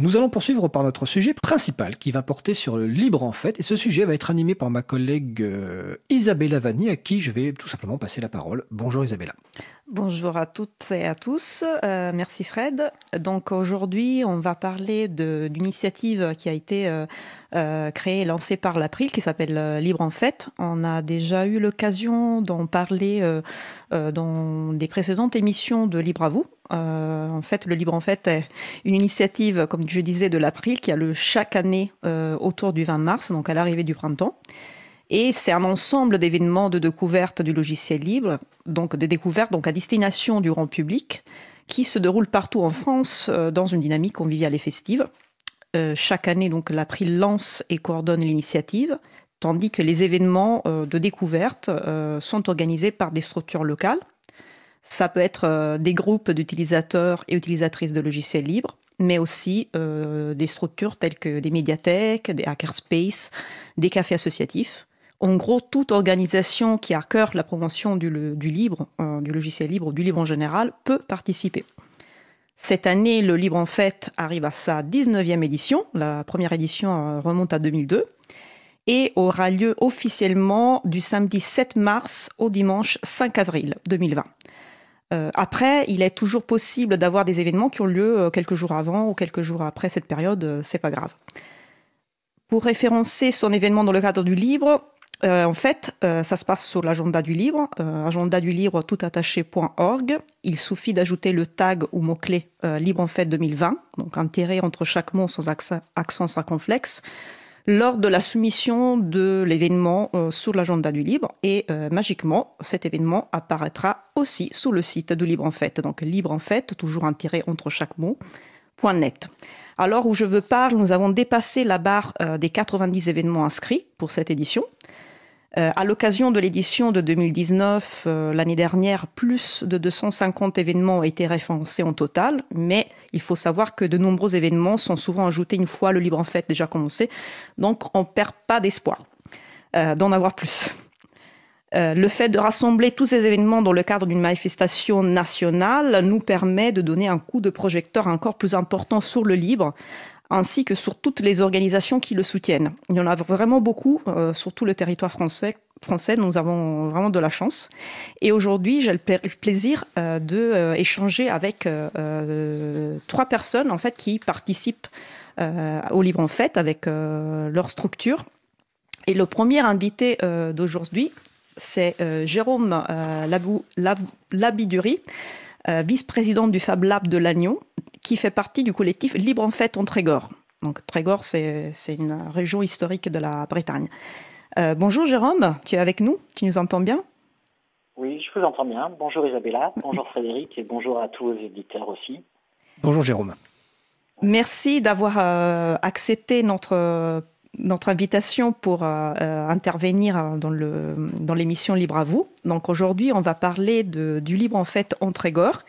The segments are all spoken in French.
Nous allons poursuivre par notre sujet principal qui va porter sur le libre en fait et ce sujet va être animé par ma collègue euh, Isabella Vanni à qui je vais tout simplement passer la parole. Bonjour Isabella. Bonjour à toutes et à tous. Euh, merci Fred. Donc aujourd'hui, on va parler d'une initiative qui a été euh, euh, créée et lancée par l'April qui s'appelle Libre en Fête. On a déjà eu l'occasion d'en parler dans des précédentes émissions de Libre à vous. en fait, le Libre en Fête est une initiative, comme je disais, de l'April qui a lieu chaque année autour du 20 mars, donc à l'arrivée du printemps. Et c'est un ensemble d'événements de découverte du logiciel libre, donc de découvertes donc à destination du grand public, qui se déroulent partout en France euh, dans une dynamique conviviale et festive. Euh, chaque année, donc, l'April lance et coordonne l'initiative, tandis que les événements euh, de découverte sont organisés par des structures locales. Ça peut être des groupes d'utilisateurs et utilisatrices de logiciels libres, mais aussi des structures telles que des médiathèques, des hackerspaces, des cafés associatifs. En gros, toute organisation qui a cœur la promotion du, libre, euh, du logiciel libre, du libre en général, peut participer. Cette année, le Libre en Fête arrive à sa 19e édition. La première édition euh, remonte à 2002 et aura lieu officiellement du samedi 7 mars au dimanche 5 avril 2020. Euh, après, il est toujours possible d'avoir des événements qui ont lieu quelques jours avant ou quelques jours après cette période, c'est pas grave. Pour référencer son événement dans le cadre du Libre, euh, en fait, euh, ça se passe sur l'agenda du livre, euh, agenda du livre toutattaché.org. Il suffit d'ajouter le tag ou mot-clé Libre en fête 2020, donc un tiret entre chaque mot sans accent, circonflexe, lors de la soumission de l'événement sur l'agenda du livre. Et magiquement, cet événement apparaîtra aussi sous le site du Libre en fête. Donc Libre en fête, toujours un tiret entre chaque mot, .net. Alors où je veux parler, nous avons dépassé la barre des 90 événements inscrits pour cette édition. Euh, à l'occasion de l'édition de 2019, euh, l'année dernière, plus de 250 événements ont été référencés en total, mais il faut savoir que de nombreux événements sont souvent ajoutés une fois le Libre en Fête déjà commencé, donc on ne perd pas d'espoir euh, d'en avoir plus. le fait de rassembler tous ces événements dans le cadre d'une manifestation nationale nous permet de donner un coup de projecteur encore plus important sur le libre, ainsi que sur toutes les organisations qui le soutiennent. Il y en a vraiment beaucoup euh, sur tout le territoire français. Français, nous avons vraiment de la chance. Et aujourd'hui, j'ai le plaisir euh, de euh, avec trois personnes en fait qui participent au livre en fête avec leur structure. Et le premier invité d'aujourd'hui, c'est Jérôme Labiduri, vice-président du Fab Lab de Lannion, qui fait partie du collectif Libre en Fête en Trégor. Donc Trégor, c'est une région historique de la Bretagne. Euh, bonjour Jérôme, tu es avec nous? Tu nous entends bien? Oui, je vous entends bien. Bonjour Isabella, bonjour Frédéric et bonjour à tous vos éditeurs aussi. Bonjour Jérôme. Merci d'avoir euh, accepté notre, notre invitation pour euh, intervenir dans l'émission Libre à vous. Donc aujourd'hui, on va parler du Libre en Fête en Trégor.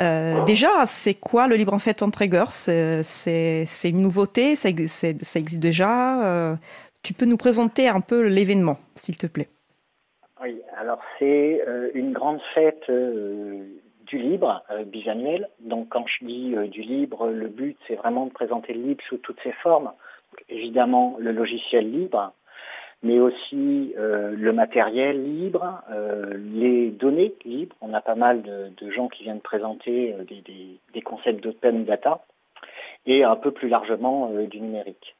Euh, déjà, c'est quoi le libre en fait en Traeger C'est une nouveauté, ça, existe déjà? Euh, tu peux nous présenter un peu l'événement, s'il te plaît Oui, alors c'est euh, une grande fête du libre bisannuelle. Donc quand je dis du libre, le but c'est vraiment de présenter le libre sous toutes ses formes. Évidemment, le logiciel libre, mais aussi euh, le matériel libre, euh, les données libres. On a pas mal de, gens qui viennent présenter euh, des, concepts d'open data et un peu plus largement du numérique.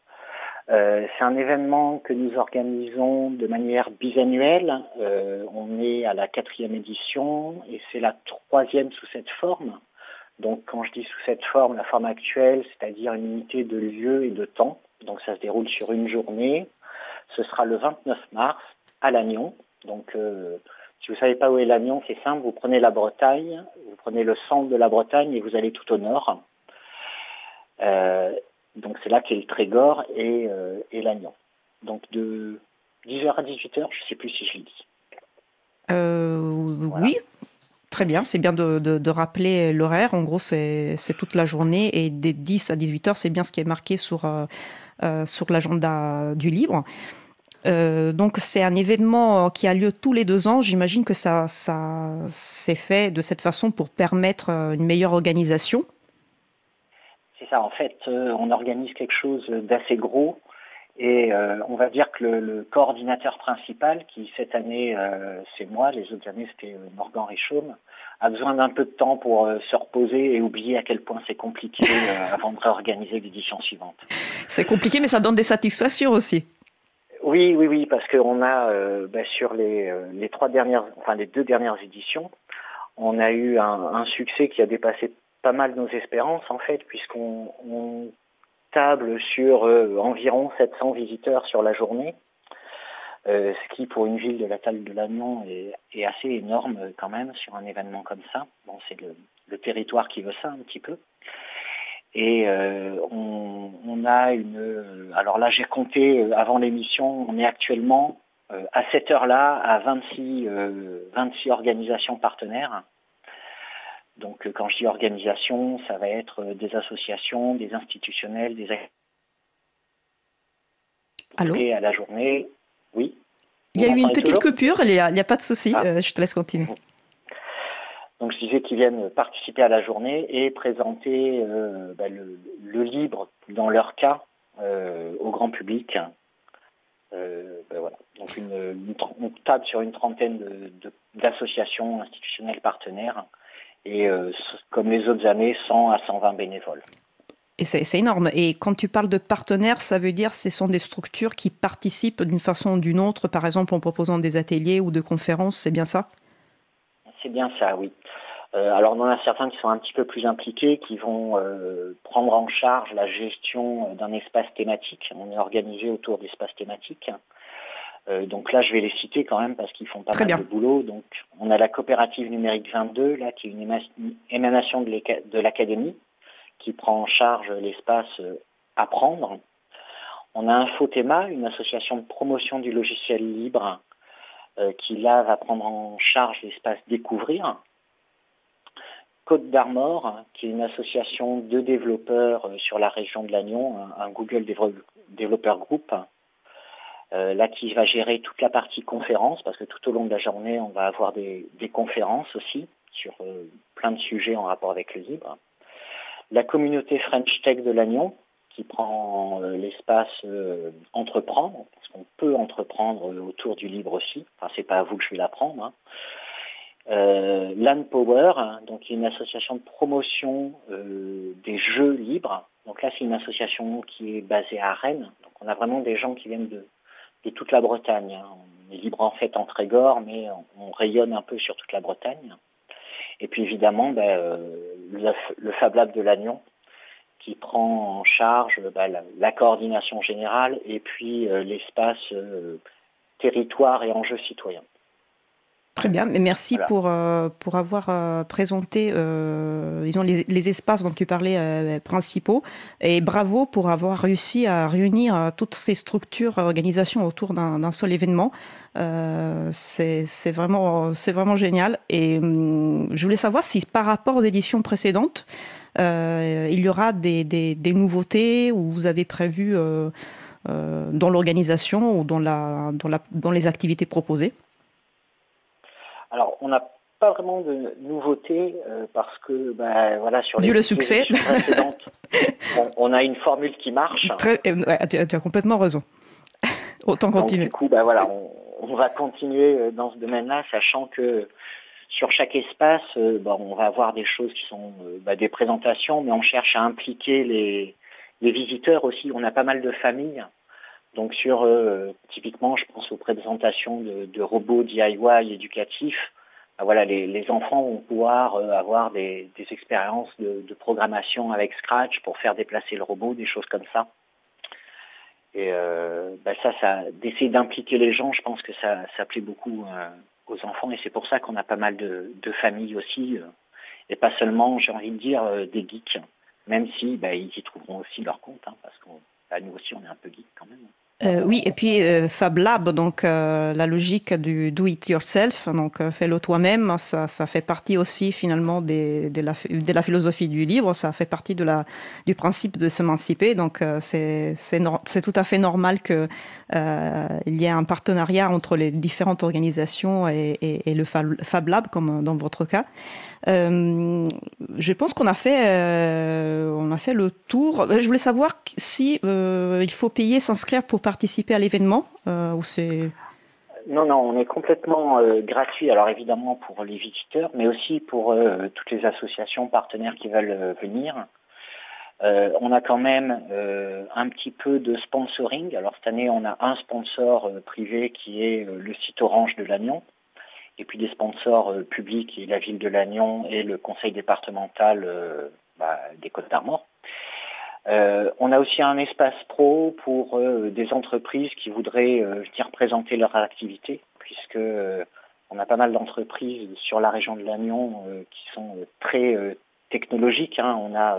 c'est un événement que nous organisons de manière bisannuelle. on est à la quatrième édition et c'est la troisième sous cette forme. Donc quand je dis sous cette forme, la forme actuelle, c'est-à-dire une unité de lieu et de temps. Donc ça se déroule sur une journée ce sera le 29 mars à Lannion. Donc, euh, si vous ne savez pas où est Lannion, c'est simple, vous prenez la Bretagne, vous prenez le centre de la Bretagne et vous allez tout au nord. Euh, donc c'est là qu'est le Trégor et, euh, et Lannion. Donc de 10h à 18h, je ne sais plus si je l'ai dit. Oui, très bien. C'est bien de, rappeler l'horaire. En gros, c'est toute la journée et des 10 à 18h, c'est bien ce qui est marqué sur, sur l'agenda du livre. Euh, donc c'est un événement qui a lieu tous les deux ans. J'imagine que ça, ça s'est fait de cette façon pour permettre euh, une meilleure organisation. C'est ça, en fait, on organise quelque chose d'assez gros et on va dire que le, coordinateur principal, qui cette année c'est moi, les autres années c'était Morgan Richaume, a besoin d'un peu de temps pour se reposer et oublier à quel point c'est compliqué avant de réorganiser l'édition suivante. C'est compliqué mais ça donne des satisfactions aussi. Oui, oui, oui, parce qu'on a euh, bah, sur les, euh, les, trois dernières, enfin les deux dernières éditions, on a eu un, succès qui a dépassé pas mal nos espérances en fait, puisqu'on table sur euh, environ 700 visiteurs sur la journée, ce qui pour une ville de la taille de Lannion est, est, assez énorme quand même sur un événement comme ça. Bon, c'est le, le territoire qui veut ça un petit peu. Et euh, on, a une... Euh, alors là, j'ai compté euh, avant l'émission, on est actuellement à cette heure-là à 26, 26 organisations partenaires. Donc quand je dis organisation, ça va être des associations, des institutionnels, des... Allô? Et à la journée, oui. Il y a eu une petite coupure, il n'y a, pas de souci, ah. je te laisse continuer. Donc je disais qu'ils viennent participer à la journée et présenter euh, bah, le, libre dans leur cas euh, au grand public. Euh, bah, voilà. Donc une, on table sur une trentaine d'associations institutionnelles partenaires et comme les autres années 100 à 120 bénévoles. Et c'est énorme. Et quand tu parles de partenaires, ça veut dire que ce sont des structures qui participent d'une façon ou d'une autre, par exemple en proposant des ateliers ou de conférences, c'est bien ça? C'est bien ça, oui. Euh, alors on en a certains qui sont un petit peu plus impliqués, qui vont euh, prendre en charge la gestion d'un espace thématique. On est organisé autour d'espaces thématiques. Euh, donc là, je vais les citer quand même parce qu'ils font pas mal de boulot. Donc on a la coopérative numérique 22, là, qui est une émanation de l'académie, qui prend en charge l'espace apprendre. On a Infothéma, une association de promotion du logiciel libre euh, qui là va prendre en charge l'espace découvrir. Côte d'Armor, qui est une association de développeurs euh, sur la région de Lannion, un, Google Developer Group, euh, là qui va gérer toute la partie conférence, parce que tout au long de la journée, on va avoir des, conférences aussi sur plein de sujets en rapport avec le libre. La communauté French Tech de Lannion, qui prend euh, l'espace euh, entreprendre, parce qu'on peut entreprendre euh, autour du libre aussi. Enfin, c'est pas à vous que je vais l'apprendre. Hein. Land Power, donc une association de promotion des jeux libres. Donc là, c'est une association qui est basée à Rennes. Donc on a vraiment des gens qui viennent de, de toute la Bretagne. Hein. On est libre en fait en Trégor, mais on, rayonne un peu sur toute la Bretagne. Et puis évidemment, ben, le, le, Fab Lab de Lannion, qui prend en charge bah, la, coordination générale et puis euh, l'espace euh, territoire et enjeux citoyens. Très bien, merci pour, euh, pour avoir présenté disons, les, espaces dont tu parlais principaux. Et bravo pour avoir réussi à réunir toutes ces structures, organisations autour d'un seul événement. C'est vraiment, vraiment génial. Et hum, je voulais savoir si par rapport aux éditions précédentes, euh, il y aura des, nouveautés ou vous avez prévu euh, euh, dans l'organisation ou dans, la, dans, la, dans les activités proposées Alors, on n'a pas vraiment de nouveautés parce que bah, voilà sur Vu le succès on, a une formule qui marche. tu, as, complètement raison. Autant continuer. du coup, bah, voilà, on, va continuer dans ce domaine-là, sachant que sur chaque espace, euh, bah, on va avoir des choses qui sont euh, bah, des présentations, mais on cherche à impliquer les, visiteurs aussi. On a pas mal de familles. Donc sur euh, typiquement, je pense aux présentations de, robots DIY éducatifs. Bah, voilà, les, enfants vont pouvoir avoir des, expériences de, programmation avec Scratch pour faire déplacer le robot, des choses comme ça. Et ça, ça d'essayer d'impliquer les gens, je pense que ça, ça plaît beaucoup aux enfants et c'est pour ça qu'on a pas mal de, familles aussi euh, et pas seulement, j'ai envie de dire, euh, des geeks, même si bah, ils y trouveront aussi leur compte, hein, parce bah, nous aussi on est un peu geeks quand même. Euh, oui, et puis euh, Fab Lab, donc euh, la logique du do it yourself, donc fais-le toi-même, ça, ça, fait partie aussi finalement de, la, philosophie du livre, ça fait partie de la, du principe de s'émanciper, donc c'est tout à fait normal que il y ait un partenariat entre les différentes organisations et, et, le Fab Lab, comme dans votre cas. Euh, je pense qu'on a fait, euh, on a fait le tour. Je voulais savoir si euh, il faut payer, s'inscrire pour participer à l'événement ou c'est. Non, non, on est complètement gratuit. Alors évidemment pour les visiteurs, mais aussi pour toutes les associations partenaires qui veulent venir. on a quand même un petit peu de sponsoring. Alors cette année, on a un sponsor privé qui est le site Orange de Lannion et puis des sponsors euh, publics et la ville de Lannion et le conseil départemental euh, bah, des Côtes d'Armor. Euh, on a aussi un espace pro pour des entreprises qui voudraient venir présenter leur activité, puisque on a pas mal d'entreprises sur la région de Lannion qui sont très technologiques. Hein. On a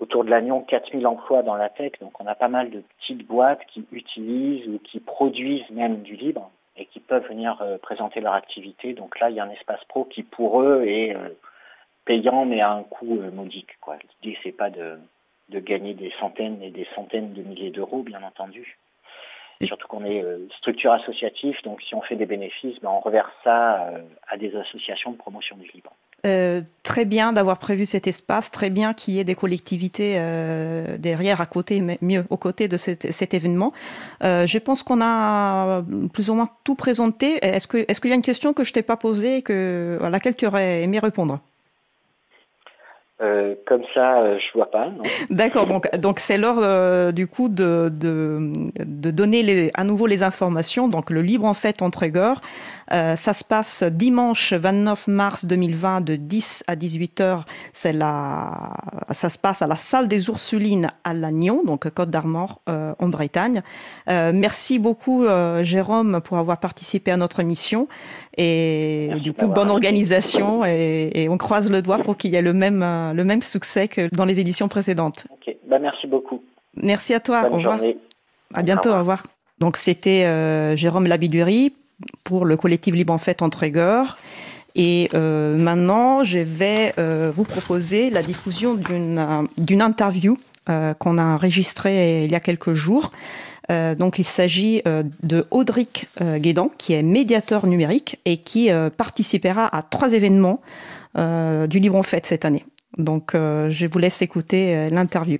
autour de Lannion 4000 emplois dans la tech, donc on a pas mal de petites boîtes qui utilisent ou qui produisent même du libre et qui peuvent venir euh, présenter leur activité. Donc là, il y a un espace pro qui pour eux est euh, payant mais à un coût euh, modique. L'idée, c'est pas de, gagner des centaines et des centaines de milliers d'euros, bien entendu. Surtout qu'on est structure associative, donc si on fait des bénéfices, ben on reverse ça à des associations de promotion du libre. Euh, très bien d'avoir prévu cet espace, très bien qu'il y ait des collectivités euh, derrière, à côté, mais mieux aux côtés de cet, cet événement. Euh, je pense qu'on a plus ou moins tout présenté. Est-ce que est-ce qu'il y a une question que je t'ai pas posée que à laquelle tu aurais aimé répondre? Euh, comme ça, euh, je vois pas. D'accord. Donc, donc c'est l'heure euh, du coup de, de, de donner les, à nouveau les informations. Donc, le libre en fait en Trégor, ça se passe dimanche 29 mars 2020 de 10 à 18 heures. C'est la, ça se passe à la salle des Ursulines à Lannion, donc Côte d'Armor en Bretagne. merci beaucoup Jérôme pour avoir participé à notre émission et du coup bonne organisation et, et, on croise le doigt pour qu'il y ait le même le même succès que dans les éditions précédentes. Bah, merci beaucoup. Merci à toi. au revoir. À bientôt. Au revoir. Donc c'était euh, Jérôme Labidurie pour le collectif Libre en Fête entre Et euh, maintenant, je vais euh, vous proposer la diffusion d'une interview qu'on a enregistrée il y a quelques jours. Donc il s'agit de Audric Guédan, qui est médiateur numérique et qui participera à trois événements du Libre en Fête cette année. Donc, euh, je vous laisse écouter euh, l'interview.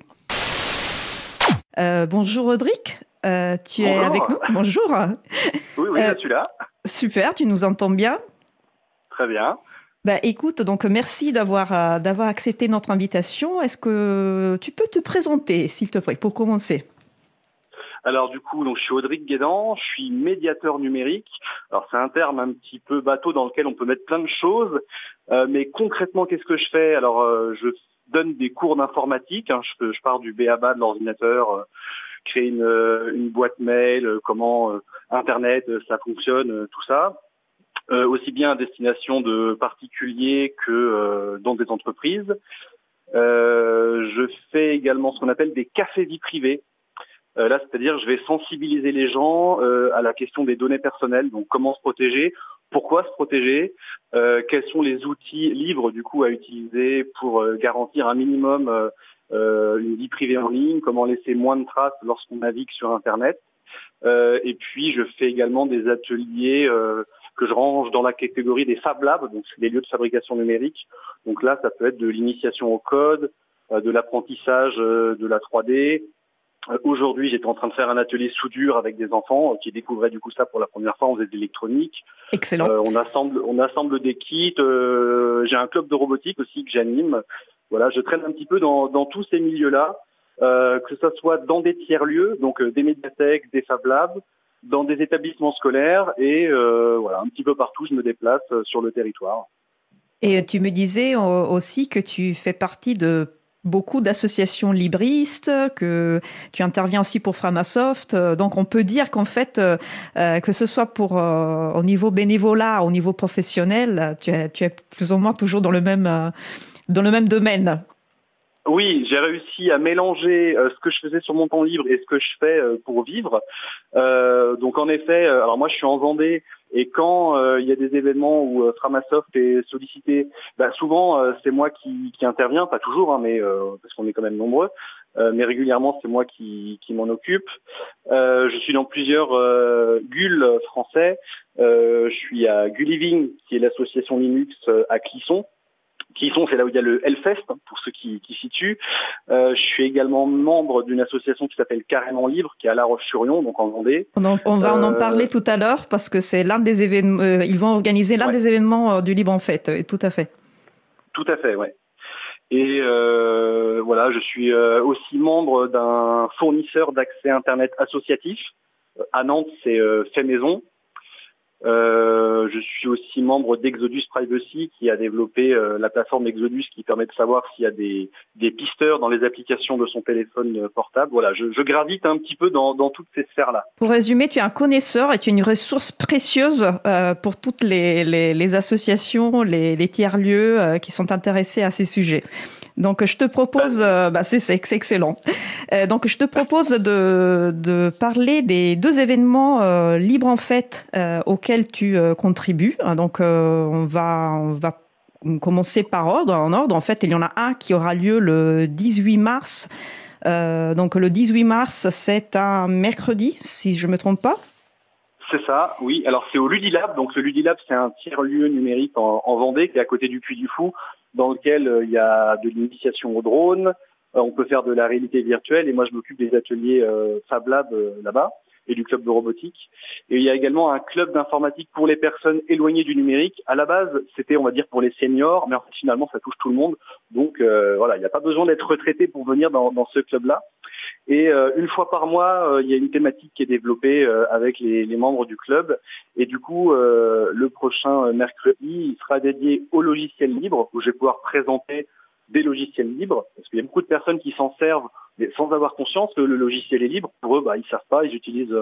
Euh, bonjour Audric, tu es avec nous? Bonjour. Oui, oui, je suis là. Super, tu nous entends bien? Très bien. Bah, écoute, donc merci d'avoir d'avoir accepté notre invitation. Est-ce que tu peux te présenter, s'il te plaît, pour commencer? Alors du coup, donc, je suis Audric Guédan, je suis médiateur numérique. Alors c'est un terme un petit peu bateau dans lequel on peut mettre plein de choses, euh, mais concrètement, qu'est-ce que je fais? Alors euh, je donne des cours d'informatique, hein. je, je, pars du BABA de l'ordinateur, euh, créer une, une, boîte mail, comment Internet, ça fonctionne, tout ça. aussi bien à destination de particuliers que dans des entreprises. je fais également ce qu'on appelle des cafés vie privés. Euh, là, c'est-à-dire, je vais sensibiliser les gens euh, à la question des données personnelles, donc comment se protéger, pourquoi se protéger, euh, quels sont les outils libres du coup à utiliser pour garantir un minimum une vie privée en ligne, comment laisser moins de traces lorsqu'on navigue sur Internet. et puis, je fais également des ateliers que je range dans la catégorie des Fab Labs, donc c'est des lieux de fabrication numérique. Donc là, ça peut être de l'initiation au code, de l'apprentissage de la 3D, euh, aujourd'hui, j'étais en train de faire un atelier soudure avec des enfants euh, qui découvraient du coup ça pour la première fois. On faisait de l'électronique. Excellent. Euh, on assemble, on assemble des kits. J'ai un club de robotique aussi que j'anime. Voilà, je traîne un petit peu dans, tous ces milieux-là, que ce soit dans des tiers lieux, donc des médiathèques, des Fab Labs, dans des établissements scolaires et voilà, un petit peu partout, je me déplace sur le territoire. Et tu me disais aussi que tu fais partie de beaucoup d'associations libristes, que tu interviens aussi pour Framasoft. Euh, donc on peut dire qu'en fait, euh, euh, que ce soit pour au niveau bénévolat, au niveau professionnel, tu es, plus ou moins toujours dans le même, dans le même domaine. Oui, j'ai réussi à mélanger ce que je faisais sur mon temps libre et ce que je fais pour vivre. Donc en effet, alors moi je suis en Vendée et quand il y a des événements où Framasoft est sollicité, bah, souvent c'est moi qui, qui interviens, pas toujours, hein, mais parce qu'on est quand même nombreux, mais régulièrement c'est moi qui, qui m'en occupe. je suis dans plusieurs GUL français. je suis à Gulliving, qui est l'association Linux à Clisson qui sont, c'est là où il y a le Hellfest, hein, pour ceux qui, qui situent. Euh, je suis également membre d'une association qui s'appelle Carrément Libre, qui est à La Roche-sur-Yon, donc en Vendée. On, va en, en euh, parler tout à l'heure, parce que c'est l'un des événements, euh, ils vont organiser l'un des événements du Libre en Fête, tout à fait. Tout à fait, ouais. Et voilà, je suis aussi membre d'un fournisseur d'accès Internet associatif. À Nantes, c'est Fait Maison, euh, je suis aussi membre d'Exodus Privacy qui a développé euh, la plateforme Exodus qui permet de savoir s'il y a des, des, pisteurs dans les applications de son téléphone euh, portable. Voilà, je, je gravite un petit peu dans, dans toutes ces sphères-là. Pour résumer, tu es un connaisseur et tu es une ressource précieuse euh, pour toutes les, les, les associations, les, les tiers-lieux euh, qui sont intéressés à ces sujets. Donc je te propose, euh, bah, c'est excellent. Euh, donc je te propose de, parler des deux événements euh, libres en fait auxquels tu contribues. Donc on va commencer par ordre. En ordre, en fait, il y en a un qui aura lieu le 18 mars. donc le 18 mars, c'est un mercredi, si je me trompe pas. C'est ça, oui. Alors c'est au Ludilab. Donc le Ludilab, c'est un tiers-lieu numérique en, en, Vendée qui est à côté du Puy du Fou dans lequel euh, il y a de l'initiation au drone, euh, on peut faire de la réalité virtuelle et moi je m'occupe des ateliers euh, Fab Lab là-bas et du club de robotique. Et il y a également un club d'informatique pour les personnes éloignées du numérique. À la base, c'était, on va dire, pour les seniors, mais en fait, finalement, ça touche tout le monde. Donc, voilà, il n'y a pas besoin d'être retraité pour venir dans, dans ce club-là. Et euh, une fois par mois, euh, il y a une thématique qui est développée euh, avec les, les, membres du club. Et du coup, le prochain mercredi, il sera dédié au logiciel libre, où je vais pouvoir présenter des logiciels libres, parce qu'il y a beaucoup de personnes qui s'en servent sans avoir conscience que le logiciel est libre. Pour eux, bah, ils savent pas, ils utilisent,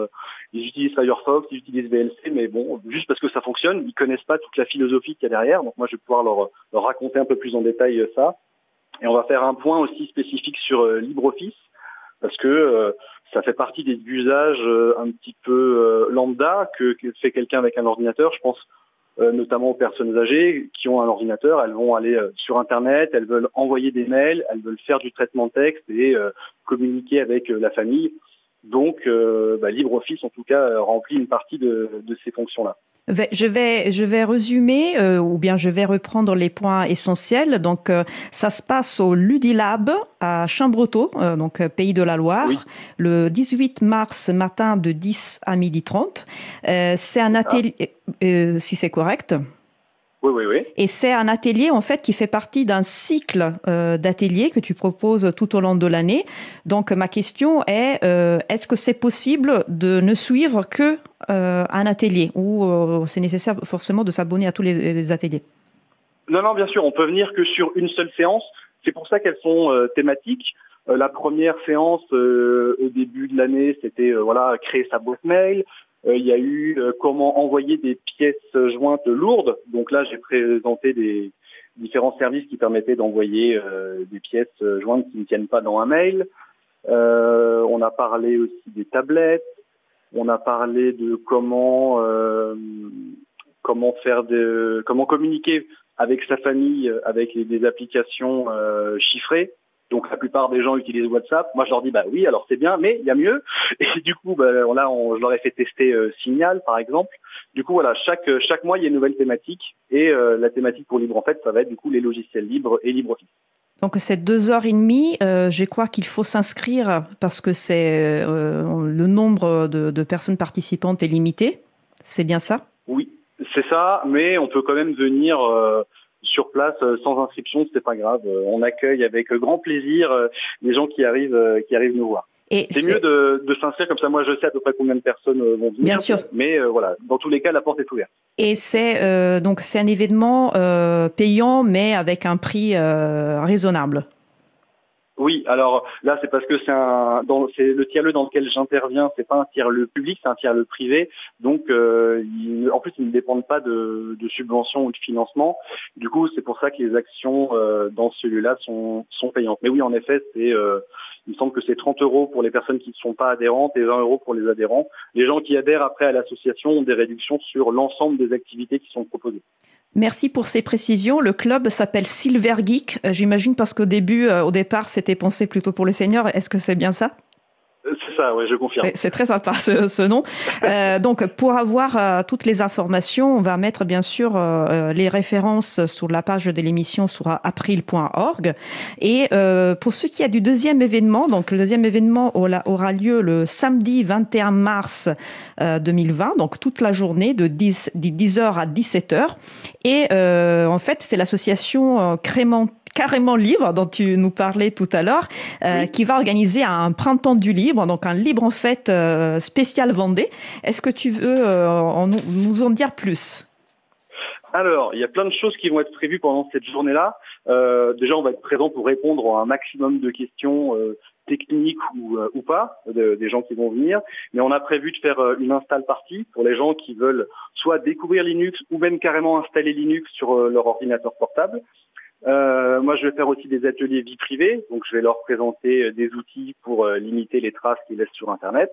ils utilisent Firefox, ils utilisent VLC, mais bon, juste parce que ça fonctionne, ils connaissent pas toute la philosophie qu'il y a derrière. Donc moi, je vais pouvoir leur, leur raconter un peu plus en détail ça. Et on va faire un point aussi spécifique sur LibreOffice, parce que euh, ça fait partie des usages euh, un petit peu euh, lambda que, fait quelqu'un avec un ordinateur. Je pense notamment aux personnes âgées qui ont un ordinateur, elles vont aller sur Internet, elles veulent envoyer des mails, elles veulent faire du traitement de texte et communiquer avec la famille. Donc, bah, LibreOffice, en tout cas, remplit une partie de ces fonctions-là. Je vais, je vais résumer euh, ou bien je vais reprendre les points essentiels. Donc, euh, ça se passe au Ludilab à Chambretot, euh, donc pays de la Loire, le 18 mars matin de 10 à midi 30. c'est un atelier, si c'est correct. Oui, oui, Et c'est un atelier en fait qui fait partie d'un cycle euh, d'ateliers que tu proposes tout au long de l'année. Donc ma question est euh, est-ce que c'est possible de ne suivre que euh, un atelier ou c'est nécessaire forcément de s'abonner à tous les, ateliers? Non, non, bien sûr, on peut venir que sur une seule séance. C'est pour ça qu'elles sont thématiques. la première séance au début de l'année, c'était voilà créer sa boîte mail. Euh, il y a eu euh, comment envoyer des pièces jointes lourdes. Donc là, j'ai présenté des différents services qui permettaient d'envoyer euh, des pièces jointes qui ne tiennent pas dans un mail. on a parlé aussi des tablettes. On a parlé de comment comment faire de comment communiquer avec sa famille avec des applications chiffrées. Donc la plupart des gens utilisent WhatsApp. Moi je leur dis bah oui alors c'est bien mais il y a mieux. Et du coup bah, là on, je leur ai fait tester euh, Signal par exemple. Du coup voilà chaque chaque mois il y a une nouvelle thématique et euh, la thématique pour Libre en fait ça va être du coup les logiciels libres et LibreOffice. Donc c'est deux heures et demie. Euh, je crois qu'il faut s'inscrire parce que c'est le nombre de, de personnes participantes est limité. C'est bien ça? Oui c'est ça mais on peut quand même venir sur place euh, sans inscription, c'est pas grave. Euh, on accueille avec grand plaisir euh, les gens qui arrivent, qui arrivent nous voir. C'est mieux de, de s'inscrire comme ça. Moi, je sais à peu près combien de personnes vont venir. Bien sûr. Mais voilà, dans tous les cas, la porte est ouverte. Et c'est donc c'est un événement payant, mais avec un prix raisonnable. Oui, alors là c'est parce que c'est un c'est le tiers-le dans lequel j'interviens, c'est pas un tiers-le public, c'est un tiers-le privé. Donc euh, en plus ils ne dépendent pas de, subventions ou de financement. Du coup c'est pour ça que les actions euh, dans celui-là sont, sont payantes. Mais oui en effet c'est euh, il me semble que c'est 30 euros pour les personnes qui ne sont pas adhérentes et 20 euros pour les adhérents. Les gens qui adhèrent après à l'association ont des réductions sur l'ensemble des activités qui sont proposées. Merci pour ces précisions. Le club s'appelle Silver Geek. Euh, j'imagine parce qu'au début, euh, au départ, c'était pensé plutôt pour les seniors. Est-ce que c'est bien ça? C'est ça, oui, je confirme. C'est très sympa ce, nom. Euh, donc, pour avoir euh, toutes les informations, on va mettre bien sûr euh, les références sur la page de l'émission sur april.org. Et pour ce qui est du deuxième événement, donc le deuxième événement aura lieu le samedi 21 mars 2020, donc toute la journée de 10, 10h à 17h. Et en fait, c'est l'association Crément carrément libre dont tu nous parlais tout à l'heure, euh, qui va organiser un printemps du libre, donc un libre en fait euh, spécial Vendée. Est-ce que tu veux euh, nous en dire plus? Alors, il y a plein de choses qui vont être prévues pendant cette journée-là. déjà, on va être présent pour répondre à un maximum de questions techniques ou, pas des gens qui vont venir. Mais on a prévu de faire une install partie pour les gens qui veulent soit découvrir Linux ou même carrément installer Linux sur leur ordinateur portable. Euh, moi, je vais faire aussi des ateliers vie privée, donc je vais leur présenter euh, des outils pour euh, limiter les traces qu'ils laissent sur Internet.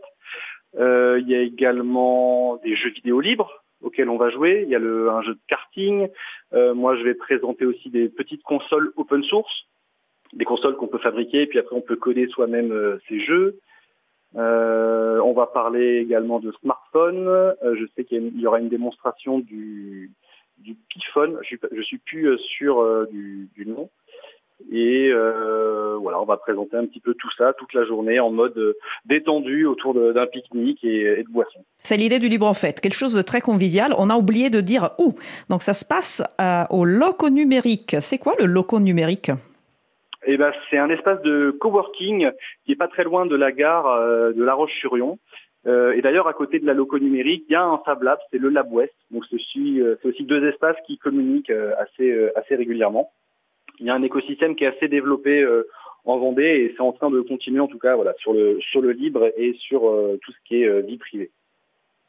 il y a également des jeux vidéo libres auxquels on va jouer. Il y a le, un jeu de karting. moi, je vais présenter aussi des petites consoles open source, des consoles qu'on peut fabriquer, et puis après on peut coder soi-même ces jeux. on va parler également de smartphones. je sais qu'il y aura une démonstration du du Pifone, je ne suis, plus euh, sûr euh, du, nom. Et euh, voilà, on va présenter un petit peu tout ça toute la journée en mode détendu autour d'un pique-nique et, de boissons. C'est l'idée du libre en fait, quelque chose de très convivial. On a oublié de dire où. Donc ça se passe au loco numérique. C'est quoi le loco numérique? Eh ben, c'est un espace de coworking qui est pas très loin de la gare de La Roche-sur-Yon. Euh, et d'ailleurs, à côté de la loco numérique, il y a un Fab Lab, c'est le Lab West. Donc c'est aussi, euh, aussi, deux espaces qui communiquent euh, assez, assez régulièrement. Il y a un écosystème qui est assez développé en Vendée et c'est en train de continuer en tout cas voilà, sur, le, sur le libre et sur tout ce qui est vie privée.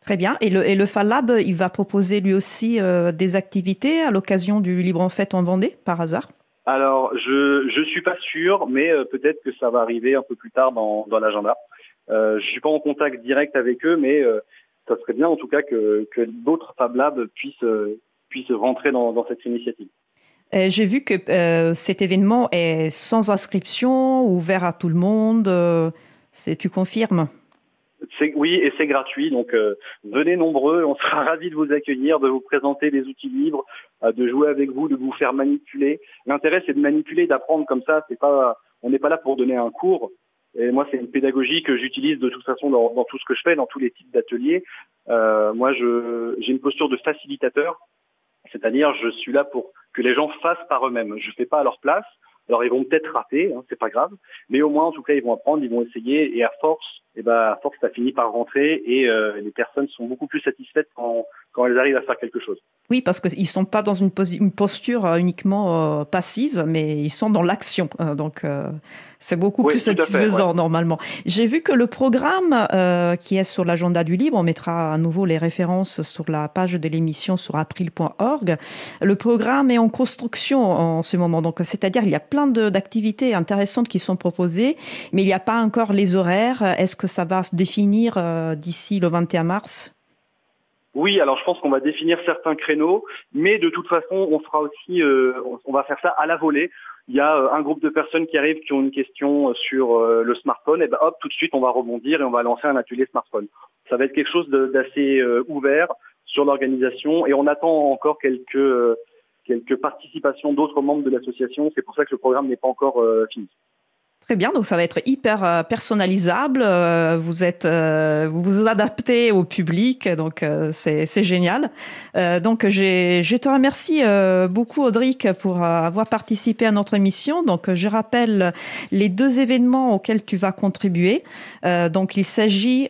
Très bien. Et le, et le Fab Lab, il va proposer lui aussi des activités à l'occasion du Libre en Fête en Vendée, par hasard? Alors, je je suis pas sûr, mais peut-être que ça va arriver un peu plus tard dans, dans l'agenda. Euh, je suis pas en contact direct avec eux, mais euh, ça serait bien en tout cas que, d'autres Fab Labs puissent, euh, puissent rentrer dans, cette initiative. J'ai vu que cet événement est sans inscription, ouvert à tout le monde. tu confirmes? Oui, et c'est gratuit. Donc venez nombreux, on sera ravis de vous accueillir, de vous présenter des outils libres, de jouer avec vous, de vous faire manipuler. L'intérêt c'est de manipuler, d'apprendre comme ça. C'est pas, on n'est pas là pour donner un cours. Et moi, c'est une pédagogie que j'utilise de toute façon dans, tout ce que je fais, dans tous les types d'ateliers. Euh, moi, j'ai une posture de facilitateur, c'est-à-dire je suis là pour que les gens fassent par eux-mêmes. Je ne fais pas à leur place. Alors ils vont peut-être rater, hein, c'est pas grave, mais au moins en tout cas ils vont apprendre, ils vont essayer, et à force, eh ben à force ça finit par rentrer, et euh, les personnes sont beaucoup plus satisfaites quand, quand elles arrivent à faire quelque chose. Oui, parce qu'ils ne sont pas dans une, posture euh, uniquement euh, passive, mais ils sont dans l'action. Hein, donc, euh, c'est beaucoup plus satisfaisant normalement. J'ai vu que le programme qui est sur l'agenda du livre, on mettra à nouveau les références sur la page de l'émission sur april.org. Le programme est en construction en ce moment. Donc, c'est-à-dire, il y a plein d'activités intéressantes qui sont proposées, mais il n'y a pas encore les horaires. Est-ce que ça va se définir d'ici le 21 mars? Oui, alors je pense qu'on va définir certains créneaux, mais de toute façon, on fera aussi, euh, on va faire ça à la volée. Il y a euh, un groupe de personnes qui arrivent qui ont une question euh, sur le smartphone, et ben hop, tout de suite, on va rebondir et on va lancer un atelier smartphone. Ça va être quelque chose d'assez ouvert sur l'organisation, et on attend encore quelques quelques participations d'autres membres de l'association. C'est pour ça que le programme n'est pas encore fini. Très bien, donc ça va être hyper euh, personnalisable. Euh, vous êtes, euh, vous vous adaptez au public, donc c'est génial. donc je te remercie beaucoup Audric pour avoir participé à notre émission. Donc je rappelle les deux événements auxquels tu vas contribuer. donc il s'agit,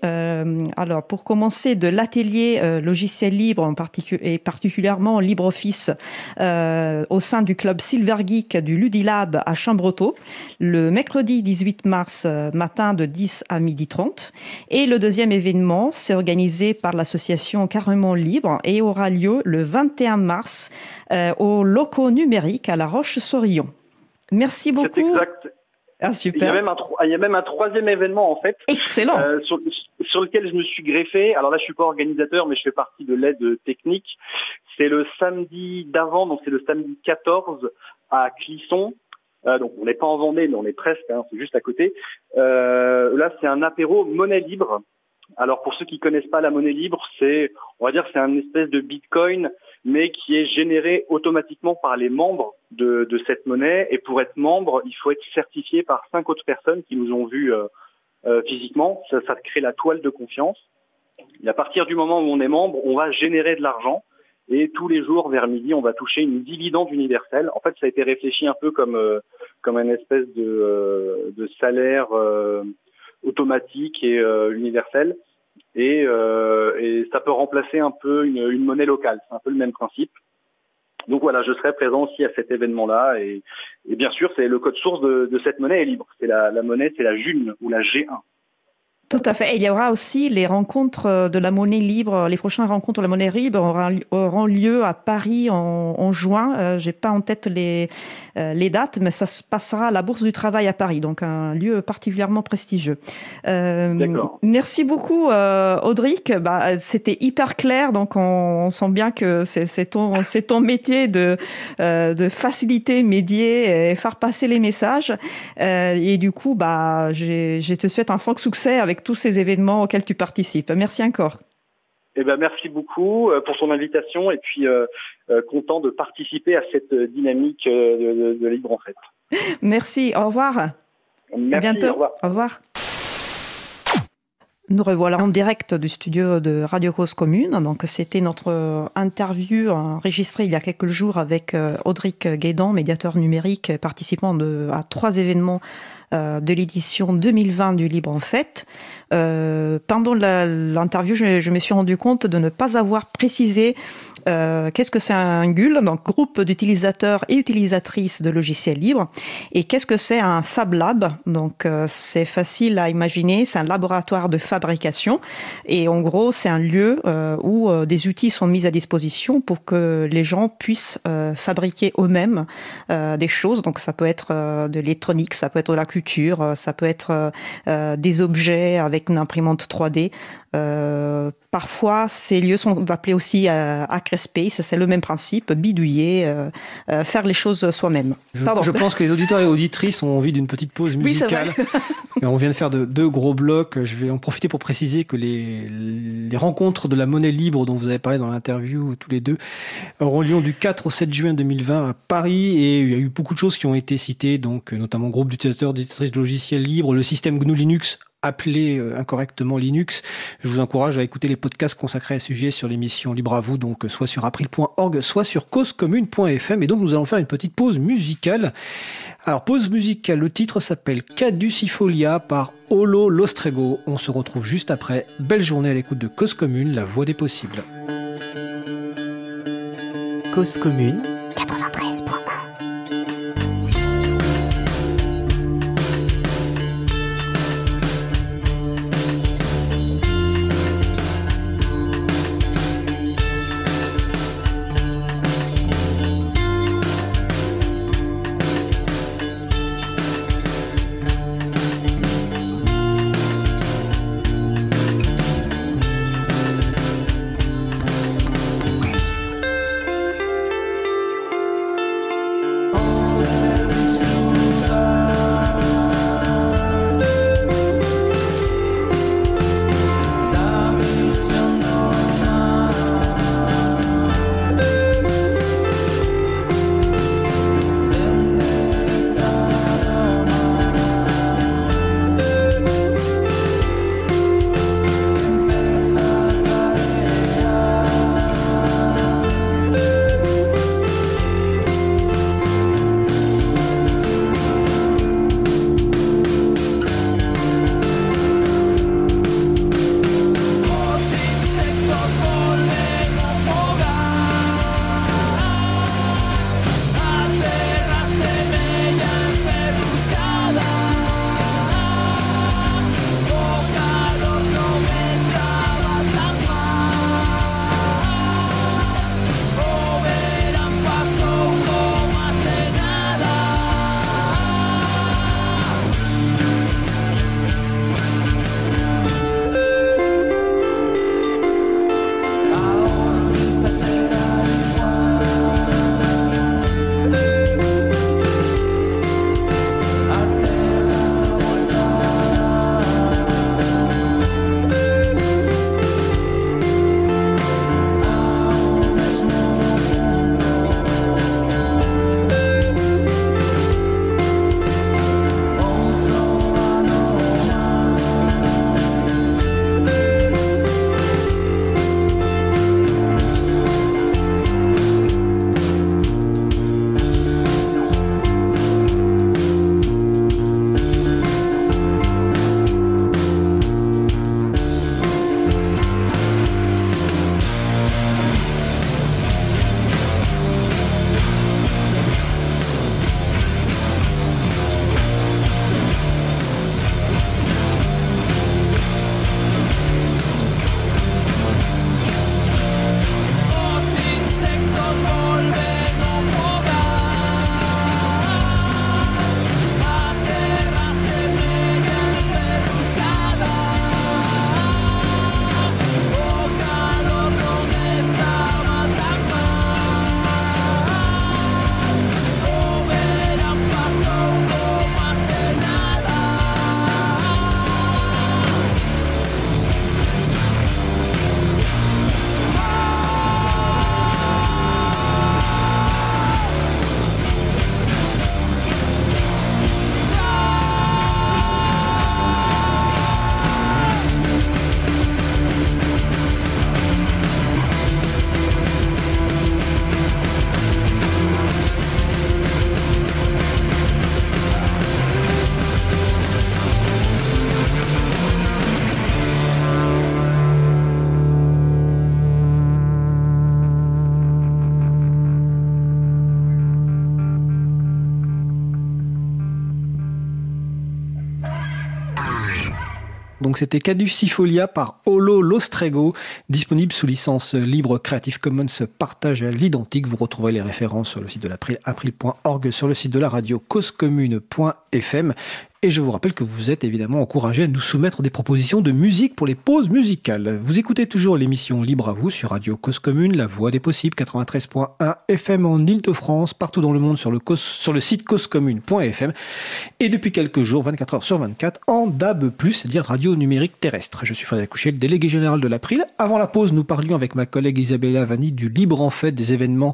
alors pour commencer, de l'atelier logiciel libre en particulier et particulièrement LibreOffice au sein du club Silver Geek du Ludilab à Chambretot le mercredi mercredi 18 mars matin de 10 à midi 30. Et le deuxième événement, c'est organisé par l'association Carrément Libre et aura lieu le 21 mars au locaux numériques à La Roche-sur-Yon. Merci beaucoup. Exact. Ah, il, y a même un, il y a même un troisième événement en fait. Excellent. Euh, sur, sur, lequel je me suis greffé. Alors là, je suis pas organisateur, mais je fais partie de l'aide technique. C'est le samedi d'avant, donc c'est le samedi 14 à Clisson. Euh, donc on n'est pas en Vendée, mais on est presque, hein, c'est juste à côté. Euh, là, c'est un apéro monnaie libre. Alors pour ceux qui connaissent pas la monnaie libre, c'est, on va dire, c'est un espèce de Bitcoin, mais qui est généré automatiquement par les membres de, cette monnaie. Et pour être membre, il faut être certifié par cinq autres personnes qui nous ont vus euh, physiquement. Ça, ça crée la toile de confiance. Et à partir du moment où on est membre, on va générer de l'argent. Et tous les jours, vers midi, on va toucher une dividende universelle. En fait, ça a été réfléchi un peu comme, euh, comme un espèce de, de salaire automatique et euh, universel. Et, euh, et, ça peut remplacer un peu une, une monnaie locale. C'est un peu le même principe. Donc voilà, je serai présent aussi à cet événement-là. Et, et, bien sûr, c'est le code source de, de cette monnaie est libre. C'est la, la monnaie, c'est la JUN ou la G1. Tout à fait. il y aura aussi les rencontres euh, de la monnaie libre. Les prochaines rencontres de la monnaie libre auront lieu à Paris en, juin. Euh, J'ai pas en tête les, euh, les dates, mais ça se passera à la Bourse du Travail à Paris, donc un lieu particulièrement prestigieux. Euh, merci beaucoup, euh, Audric. Bah, C'était hyper clair, donc on, sent bien que c'est ton, ton métier de, de faciliter, médier et faire passer les messages. et du coup, bah, je te souhaite un franc succès avec tous ces événements auxquels tu participes. Merci encore. Eh ben, merci beaucoup euh, pour ton invitation et puis euh, euh, content de participer à cette dynamique de, Libre en fait. Merci, au revoir. Merci, à bientôt. Au revoir. Au revoir. Nous revoilà en direct du studio de Radio Cause Commune. Donc, c'était notre interview enregistrée il y a quelques jours avec Audric Guédan, médiateur numérique, participant à trois événements euh, de l'édition 2020 du Libre en Fête. Euh, pendant l'interview, je, me suis rendu compte de ne pas avoir précisé euh, qu'est-ce que c'est un GUL, donc groupe d'utilisateurs et utilisatrices de logiciels libres, et qu'est-ce que c'est un Fab Lab. Donc euh, c'est facile à imaginer, c'est un laboratoire de fabrication, et en gros c'est un lieu euh, où des outils sont mis à disposition pour que les gens puissent fabriquer eux-mêmes des choses. Donc ça peut être de l'électronique, ça peut être de la culture, ça peut être des objets avec une imprimante 3D. Euh, parfois, ces lieux sont appelés aussi euh, Space. C'est le même principe, bidouiller, euh, euh, faire les choses soi-même. Je, pense que les auditeurs et auditrices ont envie d'une petite pause musicale. on vient de faire de, deux gros blocs. Je vais en profiter pour préciser que les, les rencontres de la monnaie libre dont vous avez parlé dans l'interview tous les deux auront lieu du 4 au 7 juin 2020 à Paris. Et il y a eu beaucoup de choses qui ont été citées, donc notamment groupe d'utilisateurs, d'utilisatrices de logiciels libres, le système GNU Linux appelé euh, incorrectement Linux. Je vous encourage à écouter les podcasts consacrés à ce sujet sur l'émission Libre à vous, donc soit sur april.org, soit sur causecommune.fm. Et donc nous allons faire une petite pause musicale. Alors pause musicale, le titre s'appelle Caducifolia par Olo Lostrego. On se retrouve juste après. Belle journée à l'écoute de Cause Commune, la voix des possibles. Cause Commune Donc c'était Caducifolia par Holo Lostrego, disponible sous licence libre Creative Commons partage à l'identique. Vous retrouverez les références sur le site de l'April, april.org, sur le site de la radio causecommune.fm et je vous rappelle que vous êtes évidemment encouragé à nous soumettre des propositions de musique pour les pauses musicales. Vous écoutez toujours l'émission Libre à vous sur Radio Cause Commune, la voix des possibles, 93.1 FM en Ile-de-France, partout dans le monde sur le, site causecommune.fm et depuis quelques jours, 24 heures sur 24, en DAB+, c'est-à-dire radio numérique terrestre. Je suis Frédéric Couchet, le délégué général de l'April. Avant la pause, nous parlions avec ma collègue Isabella Vanni du libre en fait des événements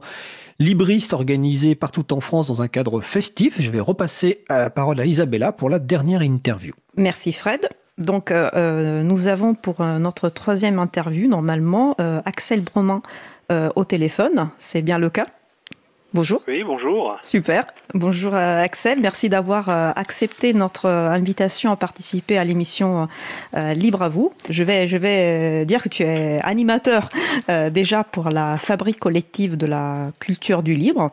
libriste organisé partout en France dans un cadre festif. Je vais repasser la parole à Isabella pour la dernière interview. Merci Fred. Donc euh, euh, nous avons pour euh, notre troisième interview normalement Axel Broman au téléphone. C'est bien le cas? Bonjour. Oui, bonjour. Super. Bonjour euh, Axel, merci d'avoir euh, accepté notre euh, invitation à participer à l'émission Libre à vous. Je vais, je vais dire que tu es animateur déjà pour la fabrique collective de la culture du libre.